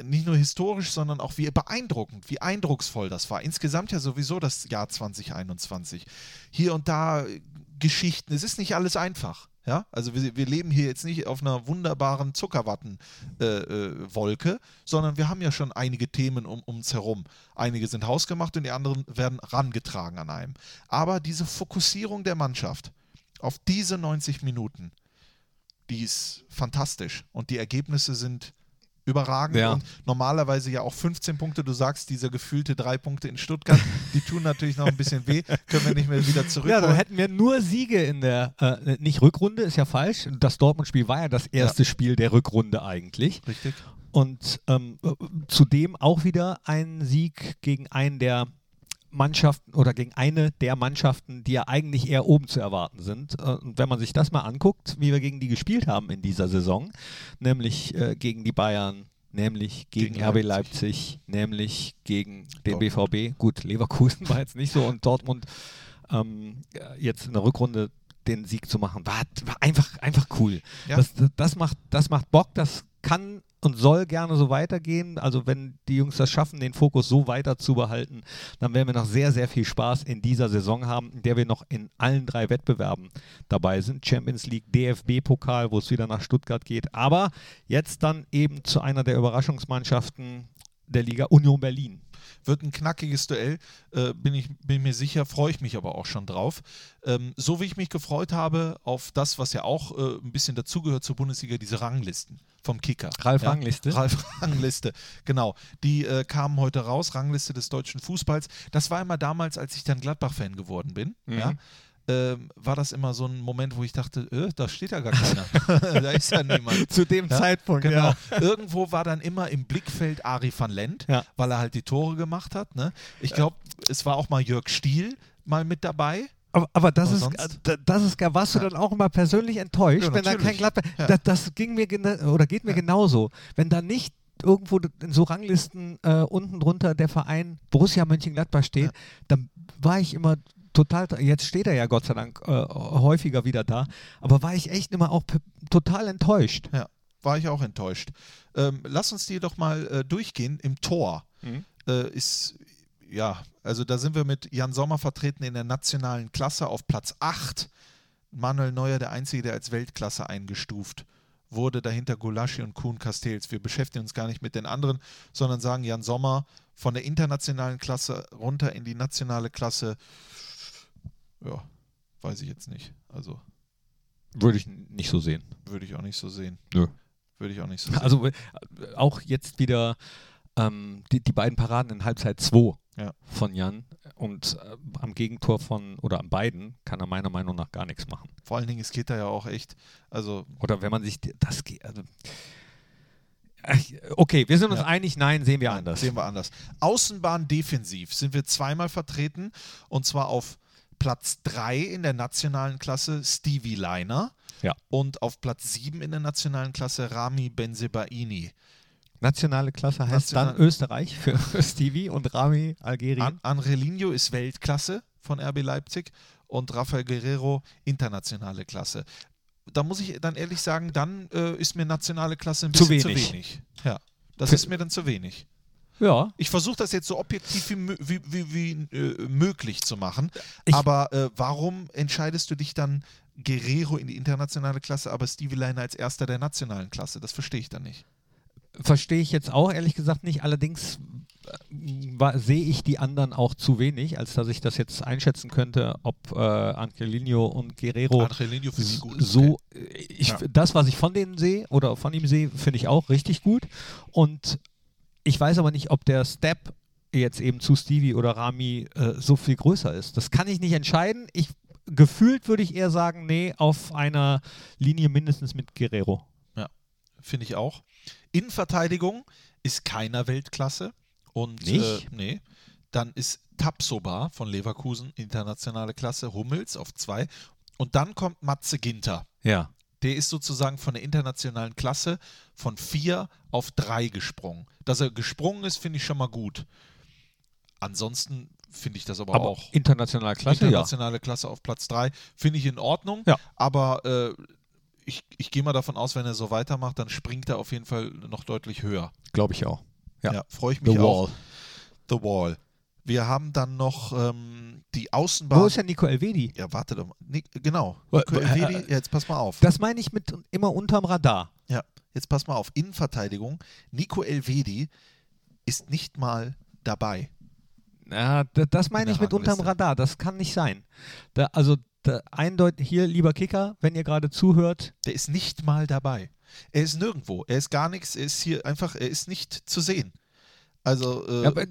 nicht nur historisch, sondern auch wie beeindruckend, wie eindrucksvoll das war. Insgesamt ja sowieso das Jahr 2021. Hier und da äh, Geschichten. Es ist nicht alles einfach. Ja, also wir, wir leben hier jetzt nicht auf einer wunderbaren Zuckerwattenwolke, äh, Wolke, sondern wir haben ja schon einige Themen um uns herum. Einige sind hausgemacht und die anderen werden rangetragen an einem. Aber diese Fokussierung der Mannschaft auf diese 90 Minuten, die ist fantastisch und die Ergebnisse sind überragend Ja. und normalerweise ja auch 15 Punkte. Du sagst, diese gefühlte drei Punkte in Stuttgart, die tun natürlich noch ein bisschen weh, können wir nicht mehr wieder Ja, zurückholen. dann hätten wir nur Siege in der, äh, nicht Rückrunde, ist ja falsch. Das Dortmund-Spiel war ja das erste Spiel der Rückrunde eigentlich. Richtig. Und ähm, äh, zudem auch wieder ein Sieg gegen einen der Mannschaften oder gegen eine der Mannschaften, die ja eigentlich eher oben zu erwarten sind. Äh, Und wenn man sich das mal anguckt, wie wir gegen die gespielt haben in dieser Saison, nämlich äh, gegen die Bayern, nämlich gegen, Gegen RB Leipzig. Leipzig, nämlich gegen den Dortmund. BVB. Gut, Leverkusen war jetzt nicht so und Dortmund ähm, jetzt in der Rückrunde den Sieg zu machen, war, war einfach, einfach cool. Ja. Das, das, macht, das macht Bock, das kann und soll gerne so weitergehen. Also wenn die Jungs das schaffen, den Fokus so weiter zu behalten, dann werden wir noch sehr, sehr viel Spaß in dieser Saison haben, in der wir noch in allen drei Wettbewerben dabei sind. Champions League, DFB-Pokal, wo es wieder nach Stuttgart geht. Aber jetzt dann eben zu einer der Überraschungsmannschaften der Liga Union Berlin. Wird ein knackiges Duell, äh, bin, ich, bin mir sicher, freue ich mich aber auch schon drauf. Ähm, so wie ich mich gefreut habe auf das, was ja auch äh, ein bisschen dazugehört zur Bundesliga, diese Ranglisten vom Kicker. Ralf ja? Rangliste. Ralf Rangliste, genau. Die äh, kamen heute raus, Rangliste des deutschen Fußballs. Das war immer damals, als ich dann Gladbach-Fan geworden bin. Mhm. Ja? Ähm, war das immer so ein Moment, wo ich dachte, äh, da steht ja gar keiner. da ist ja niemand. Zu dem Ja, Zeitpunkt, Genau. ja. Irgendwo war dann immer im Blickfeld Ari van Lent, Ja. weil er halt die Tore gemacht hat. Ne? Ich glaube, es war auch mal Jörg Stiel mal mit dabei. Aber, aber das, Aber ist, das ist warst du dann auch immer persönlich enttäuscht, Ja, wenn da kein. Gladbach, Ja. das, das ging mir oder geht mir genauso, wenn da nicht irgendwo in so Ranglisten äh, unten drunter der Verein Borussia Mönchengladbach steht, Ja. dann war ich immer total, jetzt steht er ja Gott sei Dank äh, häufiger wieder da, aber war ich echt immer auch total enttäuscht. Ja, war ich auch enttäuscht. Ähm, lass uns die doch mal äh, durchgehen. Im Tor äh, ist, ja, also da sind wir mit Jan Sommer vertreten in der nationalen Klasse auf Platz 8. Manuel Neuer, der Einzige, der als Weltklasse eingestuft wurde, dahinter Gulaschi und Kuhn Castells. Wir beschäftigen uns gar nicht mit den anderen, sondern sagen Jan Sommer von der internationalen Klasse runter in die nationale Klasse. Ja, weiß ich jetzt nicht. Also Würde ich nicht so sehen. würde ich auch nicht so sehen. Nö. Würde ich auch nicht so sehen. Also äh, auch jetzt wieder ähm, die, die beiden Paraden in Halbzeit 2 Ja. von Jan und äh, am Gegentor von, oder an beiden, kann er meiner Meinung nach gar nichts machen. Vor allen Dingen, es geht da ja auch echt, also Oder wenn man sich das geht. Also, Ach, okay, wir sind uns Ja. einig, nein, sehen wir Nein, anders. Sehen wir anders. Außenbahn defensiv sind wir zweimal vertreten und zwar auf Platz 3 in der nationalen Klasse Stevie Leiner Ja. und auf Platz 7 in der nationalen Klasse Rami Benzebaini. Nationale Klasse heißt National- dann Österreich für Stevie und Rami Algerien. An Anrelinho ist Weltklasse von RB Leipzig und Rafael Guerrero internationale Klasse. Da muss ich dann ehrlich sagen, dann äh, ist mir nationale Klasse ein Zu bisschen wenig. zu wenig. Ja, das Für- ist mir dann zu wenig. Ja, Ich versuche das jetzt so objektiv wie, wie, wie, wie äh, möglich zu machen. Ich- aber äh, warum entscheidest du dich dann Guerrero in die internationale Klasse, aber Stevie Liner als erster der nationalen Klasse? Das verstehe ich dann nicht. verstehe ich jetzt auch ehrlich gesagt nicht. Allerdings äh, sehe ich die anderen auch zu wenig, als dass ich das jetzt einschätzen könnte, ob äh, Angelino und Guerrero Angelino so, äh, ich, Ja. das, was ich von denen sehe oder von ihm sehe, finde ich auch richtig gut. Und ich weiß aber nicht, ob der Step jetzt eben zu Stevie oder Rami äh, so viel größer ist. Das kann ich nicht entscheiden. Ich gefühlt würde ich eher sagen, nee, auf einer Linie mindestens mit Guerrero. Finde ich auch. Innenverteidigung ist keiner Weltklasse. Und Nicht? Äh, nee. Dann ist Tapsoba von Leverkusen internationale Klasse, Hummels auf zwei. Und dann kommt Matze Ginter. Ja. Der ist sozusagen von der internationalen Klasse von vier auf drei gesprungen. Dass er gesprungen ist, finde ich schon mal gut. Ansonsten finde ich das aber, Aber auch. internationale Klasse, ja. internationale Klasse auf Platz drei finde ich in Ordnung. Ja. Aber äh, ich, ich gehe mal davon aus, wenn er so weitermacht, dann springt er auf jeden Fall noch deutlich höher. Glaube ich auch. Ja. freue ich mich The auch. Wall. The Wall. Wir haben dann noch ähm, die Außenbahn. Wo ist ja Nico Elvedi? ja, warte doch mal. Ni genau. Äh, Nico äh, Elvedi, äh, ja, jetzt pass mal auf. Das meine ich mit immer unterm Radar. Ja, jetzt pass mal auf. Innenverteidigung. Nico Elvedi ist nicht mal dabei. Ja, da- das meine ich mit unterm. Radar. Das kann nicht sein. Da, also da, eindeutig hier, lieber Kicker, wenn ihr gerade zuhört, Der ist nicht mal dabei. Er ist nirgendwo. Er ist gar nichts. Er ist hier einfach, er ist nicht zu sehen. Also, äh, ja, aber,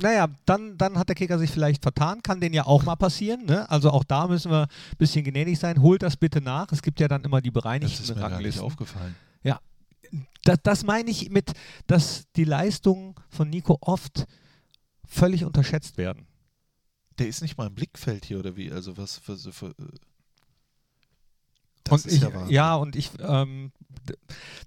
naja, dann, dann hat der Kicker sich vielleicht vertan. Kann den ja auch mal passieren. Ne? Also auch da müssen wir ein bisschen gnädig sein. Holt das bitte nach. Es gibt ja dann immer die das bereinigten ist mir gar nicht aufgefallen. Das, das meine ich mit, dass die Leistungen von Nico oft völlig unterschätzt werden. Der ist nicht mal im Blickfeld hier, oder wie? Also was für. für, für und ich, ja, ja, und ich, ähm,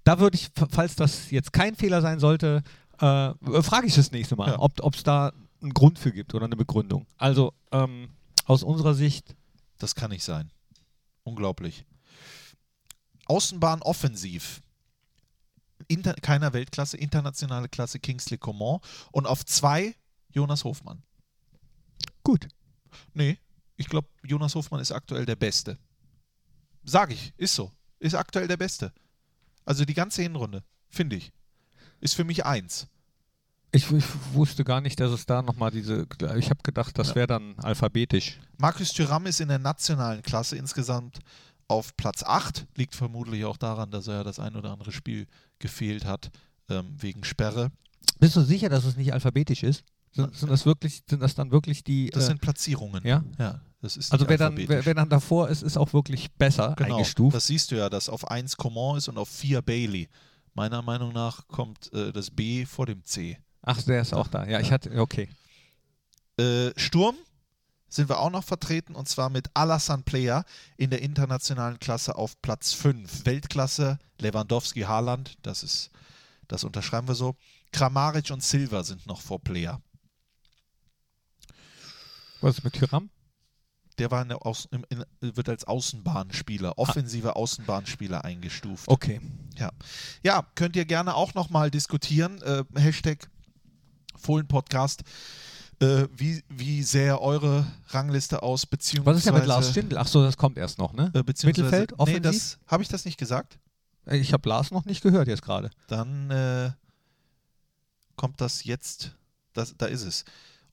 da würde ich, falls das jetzt kein Fehler sein sollte, äh, frage ich das nächste Mal, ja. ob es da einen Grund für gibt oder eine Begründung. Also ähm, aus unserer Sicht. Das kann nicht sein. Unglaublich. Außenbahn offensiv. Inter keiner Weltklasse, internationale Klasse Kingsley Coman und auf zwei Jonas Hofmann. Gut. Nee, ich glaube, Jonas Hofmann ist aktuell der Beste. Sag ich, ist so. Ist aktuell der Beste. Also die ganze Hinrunde, finde ich. Ist für mich eins. Ich, ich, wusste gar nicht, dass es da nochmal diese. Ich habe gedacht, das wäre dann alphabetisch. Markus Thüram ist in der nationalen Klasse insgesamt auf Platz 8. Liegt vermutlich auch daran, dass er das ein oder andere Spiel gefehlt hat, ähm, wegen Sperre. Bist du sicher, dass es nicht alphabetisch ist? Sind, sind, das wirklich, sind das dann wirklich die. Das äh, sind Platzierungen. Ja? Ja. Das ist also wer dann, wer, wer, dann davor ist, ist auch wirklich besser genau, eingestuft. Das siehst du ja, dass auf 1 Coman ist und auf 4 Bailey. Meiner Meinung nach kommt äh, das B vor dem C. Ach, der ist auch da. Ja, ich hatte, okay. Äh, Sturm sind wir auch noch vertreten und zwar mit Alassane Player in der internationalen Klasse auf Platz 5. Weltklasse, Lewandowski, Haaland, das ist, das unterschreiben wir so. Kramaric und Silva sind noch vor Player. Was ist mit Tyram? Der war Aus, in, wird als Außenbahnspieler, ah. offensiver Außenbahnspieler eingestuft. Okay. Ja, ja könnt ihr gerne auch nochmal diskutieren. Äh, Hashtag Fohlen-Podcast. Äh, wie, wie sähe eure Rangliste aus? Beziehungsweise, Was ist ja mit Lars Stindl? Achso, das kommt erst noch, ne? Äh, Mittelfeld, offensiv? Nee, habe ich das nicht gesagt? Äh, ich habe Lars noch nicht gehört jetzt gerade. Dann äh, kommt das jetzt, das, da ist es.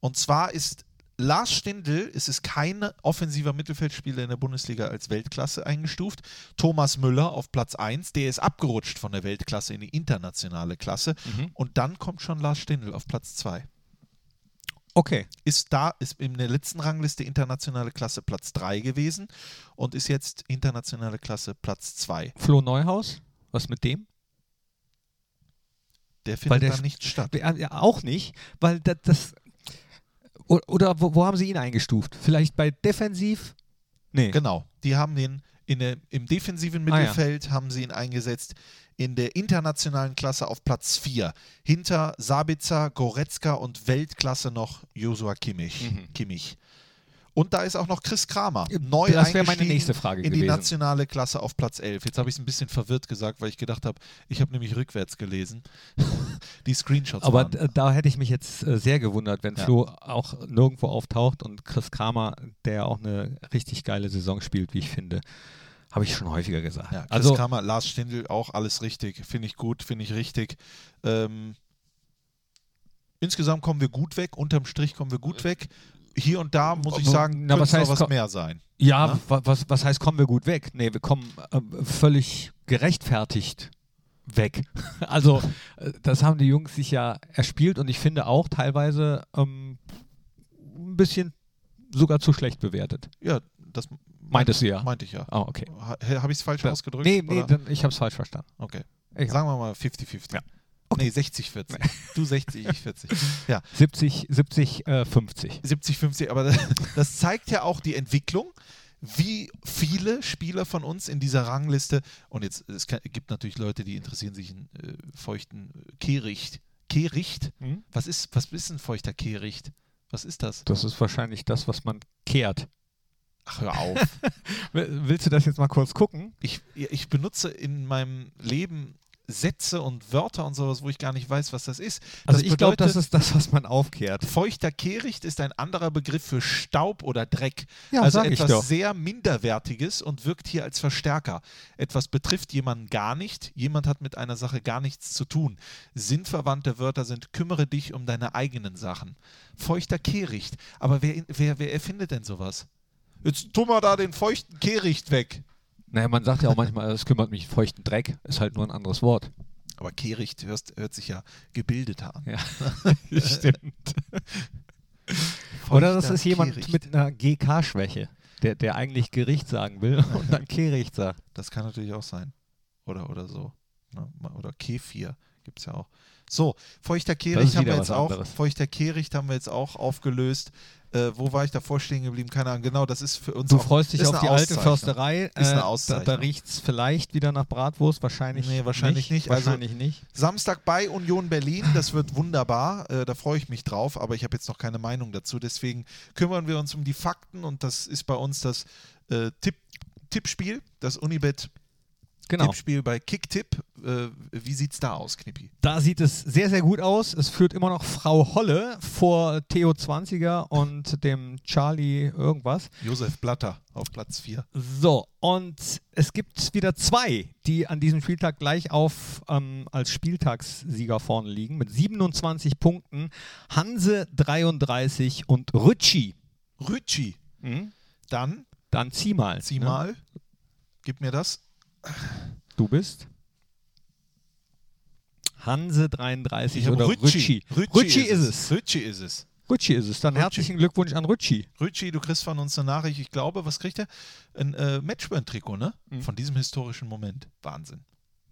Und zwar ist Lars Stindl, es ist kein offensiver Mittelfeldspieler in der Bundesliga als Weltklasse eingestuft. Thomas Müller auf Platz 1, der ist abgerutscht von der Weltklasse in die internationale Klasse. Mhm. Und dann kommt schon Lars Stindl auf Platz 2. Okay. Ist da, ist in der letzten Rangliste internationale Klasse Platz 3 gewesen und ist jetzt internationale Klasse Platz 2. Flo Neuhaus, was mit dem? Der findet dann nicht statt. Ja, auch nicht, weil das, das oder wo, wo, haben sie ihn eingestuft? Vielleicht bei Defensiv? Nee. Genau. Die haben den in der, im defensiven Mittelfeld ah, ja. haben sie ihn eingesetzt in der internationalen Klasse auf Platz 4. Hinter Sabitzer, Goretzka und Weltklasse noch Josua Kimmich. Mhm. Kimmich. Und da ist auch noch Chris Kramer. Neu das wäre meine nächste Frage in gewesen. die nationale Klasse auf Platz 11. Jetzt habe ich es ein bisschen verwirrt gesagt, weil ich gedacht habe, ich habe nämlich rückwärts gelesen. die Screenshots. Aber waren. da hätte ich mich jetzt äh, sehr gewundert, wenn ja. Flo auch nirgendwo auftaucht und Chris Kramer, der auch eine richtig geile Saison spielt, wie ich finde. Habe ich schon häufiger gesagt. Ja, Chris also, Kramer, Lars Stindl, auch alles richtig. Finde ich gut, finde ich richtig. Ähm, insgesamt kommen wir gut weg. Unterm Strich kommen wir gut weg hier und da, muss ich sagen, Na, was heißt, noch was mehr sein. Ja, ne? was, was heißt, kommen wir gut weg? Nee, wir kommen äh, völlig gerechtfertigt weg. also, äh, das haben die Jungs sich ja erspielt und ich finde auch teilweise ähm, ein bisschen sogar zu schlecht bewertet. Ja, das meintest du ja. Meinte ich ja. Oh, okay. Ha, habe ich es falsch ja. ausgedrückt? Nee, nee, ich habe es falsch verstanden. Okay. Ich Sagen wir mal 50-50. Ja. Okay. Nee, 60, 40. Du 60, ich 40. Ja. 70, 70, äh, 50. 70, 50, aber das, das zeigt ja auch die Entwicklung wie viele Spieler von uns in dieser Rangliste, und jetzt es kann, gibt natürlich Leute, die interessieren sich in äh, feuchten Kehricht. Kehricht? Mhm. Was, ist, was ist ein feuchter Kehricht? Was ist das? Das ist wahrscheinlich das, was man kehrt. Ach, hör auf. Willst du das jetzt mal kurz gucken? Ich, ich benutze in meinem Leben Sätze und Wörter und sowas, wo ich gar nicht weiß, was das ist. Also das ich glaube, das ist das, was man aufkehrt. Feuchter Kehricht ist ein anderer Begriff für Staub oder Dreck. Ja, also etwas sehr Minderwertiges und wirkt hier als Verstärker. Etwas betrifft jemanden gar nicht, jemand hat mit einer Sache gar nichts zu tun. Sinnverwandte Wörter sind kümmere dich um deine eigenen Sachen. Feuchter Kehricht. Aber wer, wer, wer erfindet denn sowas? Jetzt tu mal da den feuchten Kehricht weg. Naja, man sagt ja auch manchmal, es kümmert mich feuchten Dreck, ist halt nur ein anderes Wort. Aber Kehricht hörst, hört sich ja gebildeter an. Ja, stimmt. Oder das ist jemand Kehricht. mit einer GK-Schwäche, der, der eigentlich Gericht sagen will und dann Kehricht sagt. Das kann natürlich auch sein. Oder, oder so. Ne? Oder Kefir gibt es ja auch. So, feuchter Kehricht haben wir jetzt auch. Feuchter Kehricht haben wir jetzt auch aufgelöst. Äh, wo war ich davor stehen geblieben? Keine Ahnung. Genau, das ist für uns. Du auch- freust dich auf die alte Auszeichnung. Försterei. Ist eine Äh, da da Auszeichnung. riecht es vielleicht wieder nach Bratwurst. Wahrscheinlich Nee, wahrscheinlich nicht. Also- Wahrscheinlich nicht. Samstag bei Union Berlin, das wird wunderbar, äh, da freue ich mich drauf, aber ich habe jetzt noch keine Meinung dazu. Deswegen kümmern wir uns um die Fakten und das ist bei uns das äh, Tipp, Tippspiel, das Unibet Genau. Tippspiel bei Kicktipp. Äh, wie sieht's da aus, Knippi? Da sieht es sehr, sehr gut aus. Es führt immer noch Frau Holle vor Theo 20er und dem Charlie irgendwas. Josef Blatter auf Platz 4. So, und es gibt wieder zwei, die an diesem Spieltag gleich auf ähm, als Spieltagssieger vorne liegen mit 27 Punkten. Hanse 33 und Rütschi. Rütschi, dann Dann zieh mal. zieh ne? mal, gib mir das. Du bist? Hanse 33 Ich habe oder Rütschi. Rütschi, Rütschi ist es. Rütschi ist es. Rütschi ist es. Dann Rütschi. herzlichen Glückwunsch an Rütschi. Rütschi, du kriegst von uns eine Nachricht, ich glaube, was kriegt er? Ein äh, Matchburn-Trikot, ne? Mhm. Von diesem historischen Moment. Wahnsinn.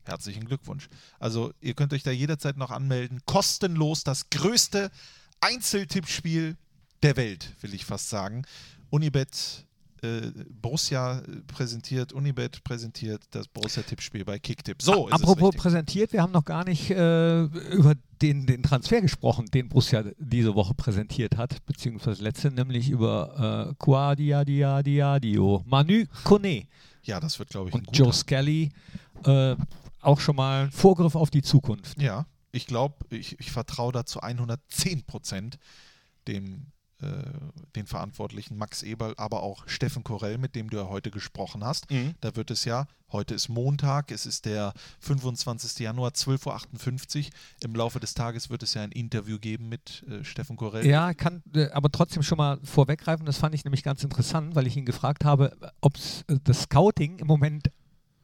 Herzlichen Glückwunsch. Also, ihr könnt euch da jederzeit noch anmelden. Kostenlos das größte Einzeltippspiel der Welt, will ich fast sagen. Unibet, äh, Borussia äh, präsentiert, Unibet präsentiert das Borussia-Tippspiel bei Kicktipp. So, Apropos präsentiert, wir haben noch gar nicht äh, über den, den Transfer gesprochen, den Borussia diese Woche präsentiert hat, beziehungsweise letzte, nämlich über äh, Quadiadiadiadio, Manu Kone Ja, das wird, glaube ich, und. Joe Skelly. Äh, auch schon mal ein Vorgriff auf die Zukunft. Ja, ich glaube, ich, ich vertraue da zu 110 Prozent dem den Verantwortlichen Max Eberl, aber auch Steffen Korell, mit dem du ja heute gesprochen hast. Mhm. Da wird es ja, heute ist Montag, es ist der 25. Januar, 12.58 Uhr. Im Laufe des Tages wird es ja ein Interview geben mit äh, Steffen Korell. Ja, kann äh, aber trotzdem schon mal vorweggreifen. Das fand ich nämlich ganz interessant, weil ich ihn gefragt habe, ob äh, das Scouting im Moment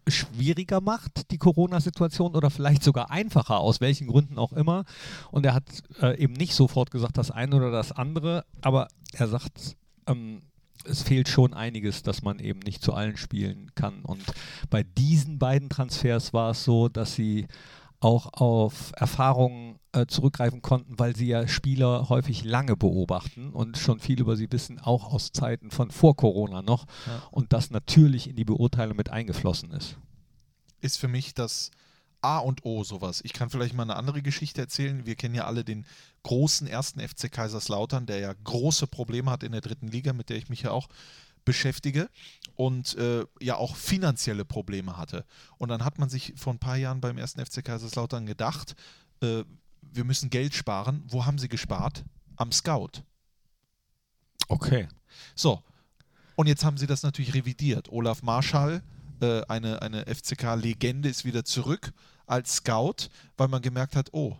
schwieriger macht, die Corona-Situation, oder vielleicht sogar einfacher, aus welchen Gründen auch immer. Und er hat äh, eben nicht sofort gesagt, das eine oder das andere, aber er sagt, ähm, es fehlt schon einiges, dass man eben nicht zu allen spielen kann. Und bei diesen beiden Transfers war es so, dass sie auch auf Erfahrungen äh, zurückgreifen konnten, weil sie ja Spieler häufig lange beobachten und schon viel über sie wissen, auch aus Zeiten von vor Corona noch. Ja. Und das natürlich in die Beurteilung mit eingeflossen ist. ist für mich das A und O sowas. Ich kann vielleicht mal eine andere Geschichte erzählen. Wir kennen ja alle den großen ersten FC Kaiserslautern, der ja große Probleme hat in der dritten Liga, mit der ich mich ja auch beschäftige und äh, ja auch finanzielle Probleme hatte. Und dann hat man sich vor ein paar Jahren beim ersten FC Kaiserslautern gedacht, äh, wir müssen Geld sparen. Wo haben sie gespart? Am Scout. Okay. So, und jetzt haben sie das natürlich revidiert. Olaf Marschall, äh, eine, eine FCK-Legende, ist wieder zurück als Scout, weil man gemerkt hat, oh,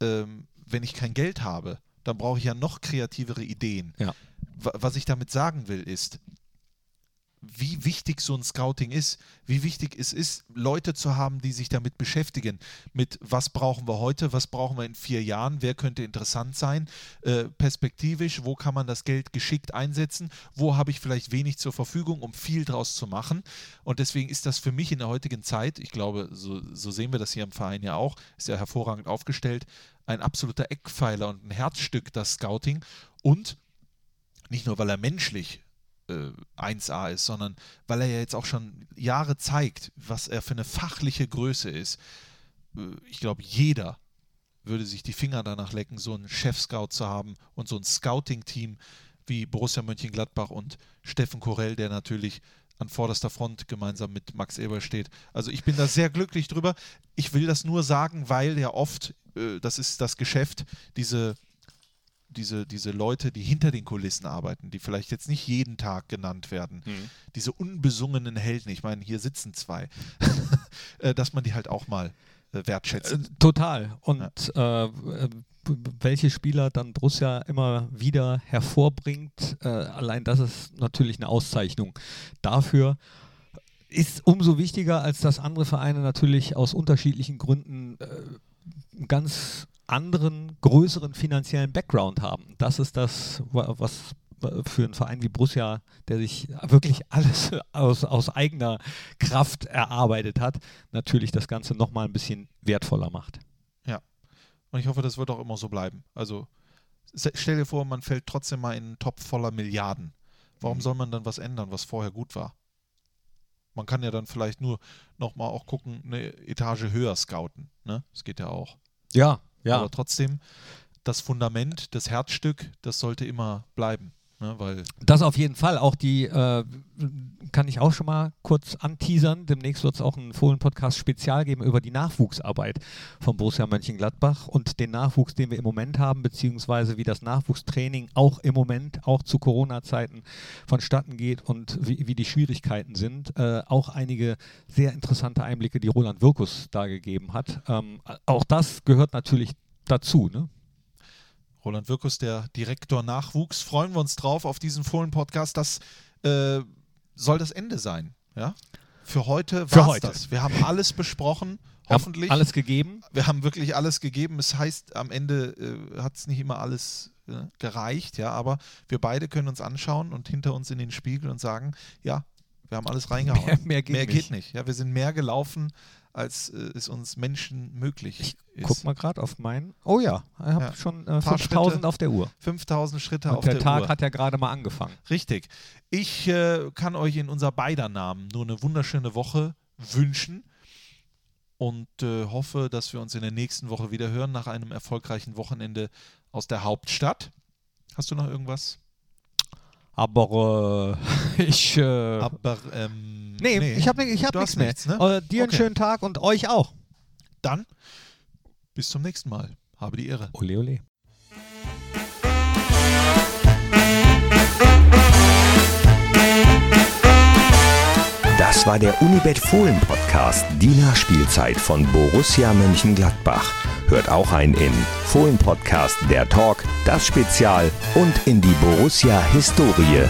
ähm, wenn ich kein Geld habe, dann brauche ich ja noch kreativere Ideen. Ja. Wa- Was ich damit sagen will, ist, wie wichtig so ein Scouting ist, wie wichtig es ist, Leute zu haben, die sich damit beschäftigen. Mit was brauchen wir heute, was brauchen wir in vier Jahren, wer könnte interessant sein, äh, perspektivisch, wo kann man das Geld geschickt einsetzen, wo habe ich vielleicht wenig zur Verfügung, um viel draus zu machen. Und deswegen ist das für mich in der heutigen Zeit, ich glaube, so, so sehen wir das hier im Verein ja auch, ist ja hervorragend aufgestellt, ein absoluter Eckpfeiler und ein Herzstück, das Scouting. Und nicht nur, weil er menschlich äh, 1A ist, sondern weil er ja jetzt auch schon Jahre zeigt, was er für eine fachliche Größe ist. Äh, ich glaube, jeder würde sich die Finger danach lecken, so einen Chef-Scout zu haben und so ein Scouting-Team wie Borussia Mönchengladbach und Steffen Korell, der natürlich an vorderster Front gemeinsam mit Max Eber steht. Also ich bin da sehr glücklich drüber. Ich will das nur sagen, weil ja oft, äh, das ist das Geschäft, diese diese, diese Leute, die hinter den Kulissen arbeiten, die vielleicht jetzt nicht jeden Tag genannt werden, diese unbesungenen Helden, ich meine, hier sitzen zwei, äh, dass man die halt auch mal äh, wertschätzt. Äh, total. Und äh, äh, welche Spieler dann Borussia immer wieder hervorbringt, äh, allein das ist natürlich eine Auszeichnung dafür. Ist umso wichtiger, als dass andere Vereine natürlich aus unterschiedlichen Gründen äh, ganz anderen, größeren finanziellen Background haben. Das ist das, wa- was für einen Verein wie Borussia, der sich wirklich alles aus, aus eigener Kraft erarbeitet hat, natürlich das Ganze nochmal ein bisschen wertvoller macht. Und ich hoffe, das wird auch immer so bleiben. Also Stell dir vor, man fällt trotzdem mal in einen Topf voller Milliarden. Warum Mhm. soll man dann was ändern, was vorher gut war? Man kann ja dann vielleicht nur nochmal auch gucken, eine Etage höher scouten. Ne? Das geht ja auch. Ja, ja. Aber trotzdem, das Fundament, das Herzstück, das sollte immer bleiben. Ne? Weil Das auf jeden Fall. Auch die, äh, kann ich auch schon mal kurz anteasern. Demnächst wird es auch einen Fohlen-Podcast spezial geben über die Nachwuchsarbeit von Borussia Mönchengladbach und den Nachwuchs, den wir im Moment haben, beziehungsweise wie das Nachwuchstraining auch im Moment, auch zu Corona-Zeiten vonstatten geht und wie, wie die Schwierigkeiten sind. Äh, auch einige sehr interessante Einblicke, die Roland Wirkus da gegeben hat. Ähm, auch das gehört natürlich dazu. Ne? Roland Wirkus, der Direktor Nachwuchs, freuen wir uns drauf auf diesen Fohlen-Podcast. Das äh, soll das Ende sein. Ja? Für heute war heute. das. Wir haben alles besprochen, Haben hoffentlich. Alles gegeben. wir haben wirklich alles gegeben. Es heißt, am Ende äh, hat es nicht immer alles äh, gereicht, ja, aber wir beide können uns anschauen und hinter uns in den Spiegel und sagen, ja, wir haben alles reingehauen. Mehr- mehr geht mehr nicht. geht nicht. Ja, wir sind mehr gelaufen, als äh, es uns Menschen möglich ist. Guck mal gerade auf meinen. Oh ja, ich habe Ja. schon äh, Paar 5000 Schritte. auf der Uhr. 5000 Schritte Und auf der, der, Tag Uhr. hat ja gerade mal angefangen. Richtig. Ich äh, kann euch in unser beider Namen nur eine wunderschöne Woche wünschen und äh, hoffe, dass wir uns in der nächsten Woche wieder hören nach einem erfolgreichen Wochenende aus der Hauptstadt. Hast du noch irgendwas? Aber äh, ich. Äh, Aber ähm, nee, ich habe ich hab nichts mehr. nichts, ne? Dir einen Okay. schönen Tag und euch auch. Dann bis zum nächsten Mal. Habe die Ehre. Ole, ole. Das war der Unibet Fohlen Podcast, die Nachspielzeit von Borussia Mönchengladbach. Hört auch ein in Fohlen Podcast, der Talk, das Spezial und in die Borussia Historie.